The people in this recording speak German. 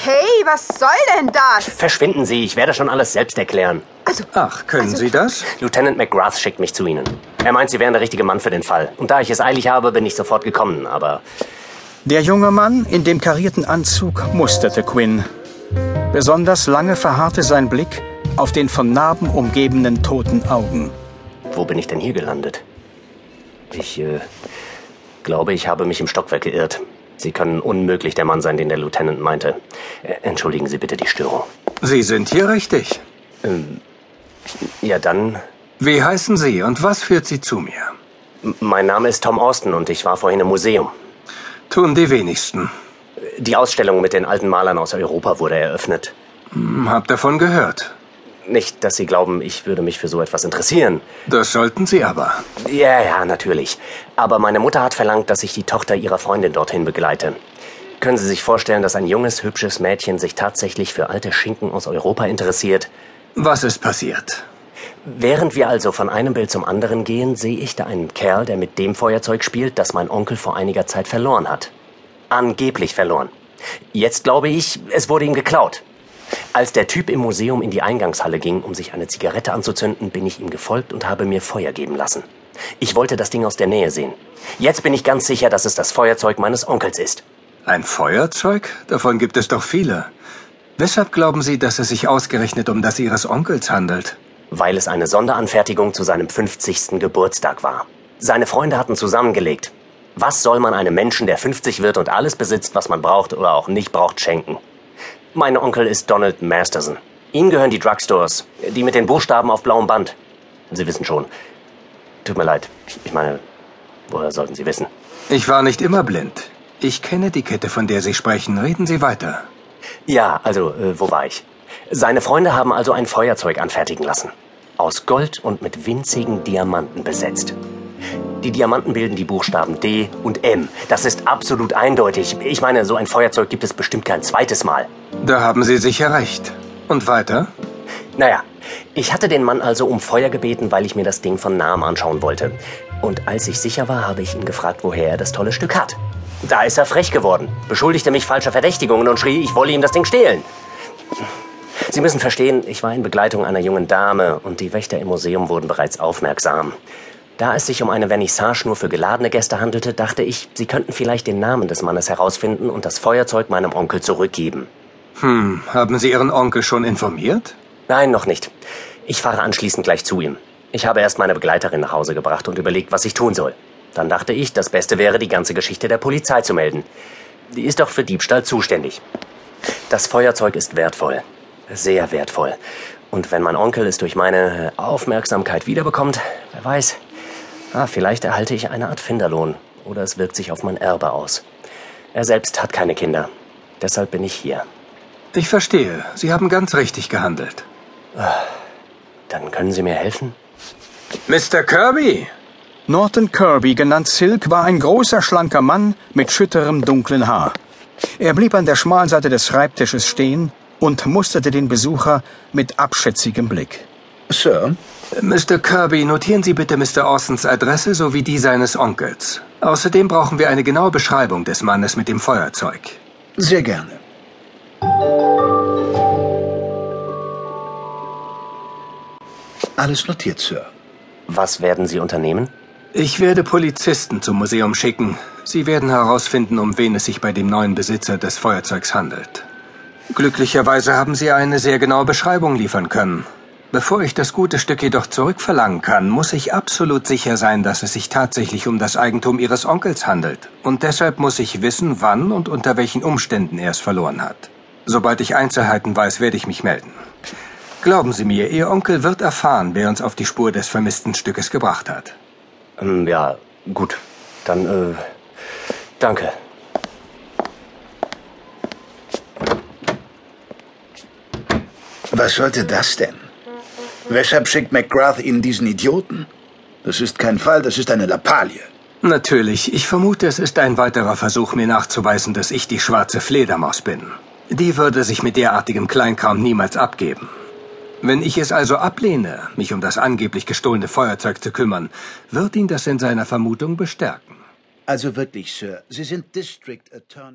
Hey, was soll denn das? Verschwinden Sie, ich werde schon alles selbst erklären. Also, Ach, können Sie das? Lieutenant McGrath schickt mich zu Ihnen. Er meint, Sie wären der richtige Mann für den Fall. Und da ich es eilig habe, bin ich sofort gekommen, aber Der junge Mann in dem karierten Anzug musterte Quinn. Besonders lange verharrte sein Blick auf den von Narben umgebenen toten Augen. wo bin ich denn hier gelandet? Ich äh, glaube, ich habe mich im Stockwerk geirrt. Sie können unmöglich der Mann sein, den der Lieutenant meinte. Äh, entschuldigen Sie bitte die Störung. Sie sind hier richtig. Ja, dann. Wie heißen Sie und was führt Sie zu mir? M- Mein Name ist Tom Austin und ich war vorhin im Museum. Tun die wenigsten. Die Ausstellung mit den alten Malern aus Europa wurde eröffnet. Hm, Hab davon gehört. Nicht, dass Sie glauben, ich würde mich für so etwas interessieren. Das sollten Sie aber. Ja, ja, natürlich. Aber meine Mutter hat verlangt, dass ich die Tochter ihrer Freundin dorthin begleite. Können Sie sich vorstellen, dass ein junges, hübsches Mädchen sich tatsächlich für alte Schinken aus Europa interessiert? Was ist passiert? Während wir also von einem Bild zum anderen gehen, sehe ich da einen Kerl, der mit dem Feuerzeug spielt, das mein Onkel vor einiger Zeit verloren hat. Angeblich verloren. Jetzt glaube ich, es wurde ihm geklaut. Als der Typ im Museum in die Eingangshalle ging, um sich eine Zigarette anzuzünden, bin ich ihm gefolgt und habe mir Feuer geben lassen. Ich wollte das Ding aus der Nähe sehen. Jetzt bin ich ganz sicher, dass es das Feuerzeug meines Onkels ist. Ein Feuerzeug? Davon gibt es doch viele. Weshalb glauben Sie, dass es sich ausgerechnet um das Ihres Onkels handelt? weil es eine Sonderanfertigung zu seinem 50. Geburtstag war. Seine Freunde hatten zusammengelegt. Was soll man einem Menschen, der 50 wird und alles besitzt, was man braucht oder auch nicht braucht, schenken? Mein Onkel ist Donald Masterson. Ihm gehören die Drugstores, die mit den Buchstaben auf blauem Band. Sie wissen schon. Tut mir leid. Ich meine, woher sollten Sie wissen? Ich war nicht immer blind. Ich kenne die Kette, von der Sie sprechen. Reden Sie weiter. Ja, also, äh, wo war ich? Seine Freunde haben also ein Feuerzeug anfertigen lassen. Aus Gold und mit winzigen Diamanten besetzt. Die Diamanten bilden die Buchstaben D und M. Das ist absolut eindeutig. Ich meine, so ein Feuerzeug gibt es bestimmt kein zweites Mal. Da haben Sie sicher recht. Und weiter? Naja, ich hatte den Mann also um Feuer gebeten, weil ich mir das Ding von nahem anschauen wollte. Und als ich sicher war, habe ich ihn gefragt, woher er das tolle Stück hat. Da ist er frech geworden, beschuldigte mich falscher Verdächtigungen und schrie, ich wolle ihm das Ding stehlen. Sie müssen verstehen, ich war in Begleitung einer jungen Dame und die Wächter im Museum wurden bereits aufmerksam. Da es sich um eine Vernissage nur für geladene Gäste handelte, dachte ich, sie könnten vielleicht den Namen des Mannes herausfinden und das Feuerzeug meinem Onkel zurückgeben. Hm, haben Sie Ihren Onkel schon informiert? Nein, noch nicht. Ich fahre anschließend gleich zu ihm. Ich habe erst meine Begleiterin nach Hause gebracht und überlegt, was ich tun soll. Dann dachte ich, das Beste wäre, die ganze Geschichte der Polizei zu melden. Die ist doch für Diebstahl zuständig. Das Feuerzeug ist wertvoll. Sehr wertvoll. Und wenn mein Onkel es durch meine Aufmerksamkeit wiederbekommt, wer weiß, ah, vielleicht erhalte ich eine Art Finderlohn. Oder es wirkt sich auf mein Erbe aus. Er selbst hat keine Kinder. Deshalb bin ich hier. Ich verstehe. Sie haben ganz richtig gehandelt. Dann können Sie mir helfen? Mr. Kirby! Norton Kirby, genannt Silk, war ein großer, schlanker Mann mit schütterem, dunklen Haar. Er blieb an der schmalen Seite des Schreibtisches stehen und musterte den Besucher mit abschätzigem Blick. Sir, Mr. Kirby, notieren Sie bitte Mr. Austins Adresse sowie die seines Onkels. Außerdem brauchen wir eine genaue Beschreibung des Mannes mit dem Feuerzeug. sehr gerne. Alles notiert, Sir. Was werden Sie unternehmen? Ich werde Polizisten zum Museum schicken. Sie werden herausfinden, um wen es sich bei dem neuen Besitzer des Feuerzeugs handelt. Glücklicherweise haben Sie eine sehr genaue Beschreibung liefern können. Bevor ich das gute Stück jedoch zurückverlangen kann, muss ich absolut sicher sein, dass es sich tatsächlich um das Eigentum Ihres Onkels handelt. Und deshalb muss ich wissen, wann und unter welchen Umständen er es verloren hat. Sobald ich Einzelheiten weiß, werde ich mich melden. Glauben Sie mir, Ihr Onkel wird erfahren, wer uns auf die Spur des vermissten Stückes gebracht hat. Ähm, ja, gut. Dann, äh, danke. Was sollte das denn? Weshalb schickt McGrath Ihnen diesen Idioten? Das ist kein Fall, das ist eine Lappalie. Natürlich, ich vermute, es ist ein weiterer Versuch, mir nachzuweisen, dass ich die schwarze Fledermaus bin. Die würde sich mit derartigem Kleinkram niemals abgeben. Wenn ich es also ablehne, mich um das angeblich gestohlene Feuerzeug zu kümmern, wird ihn das in seiner Vermutung bestärken. Also wirklich, Sir, Sie sind District Attorney.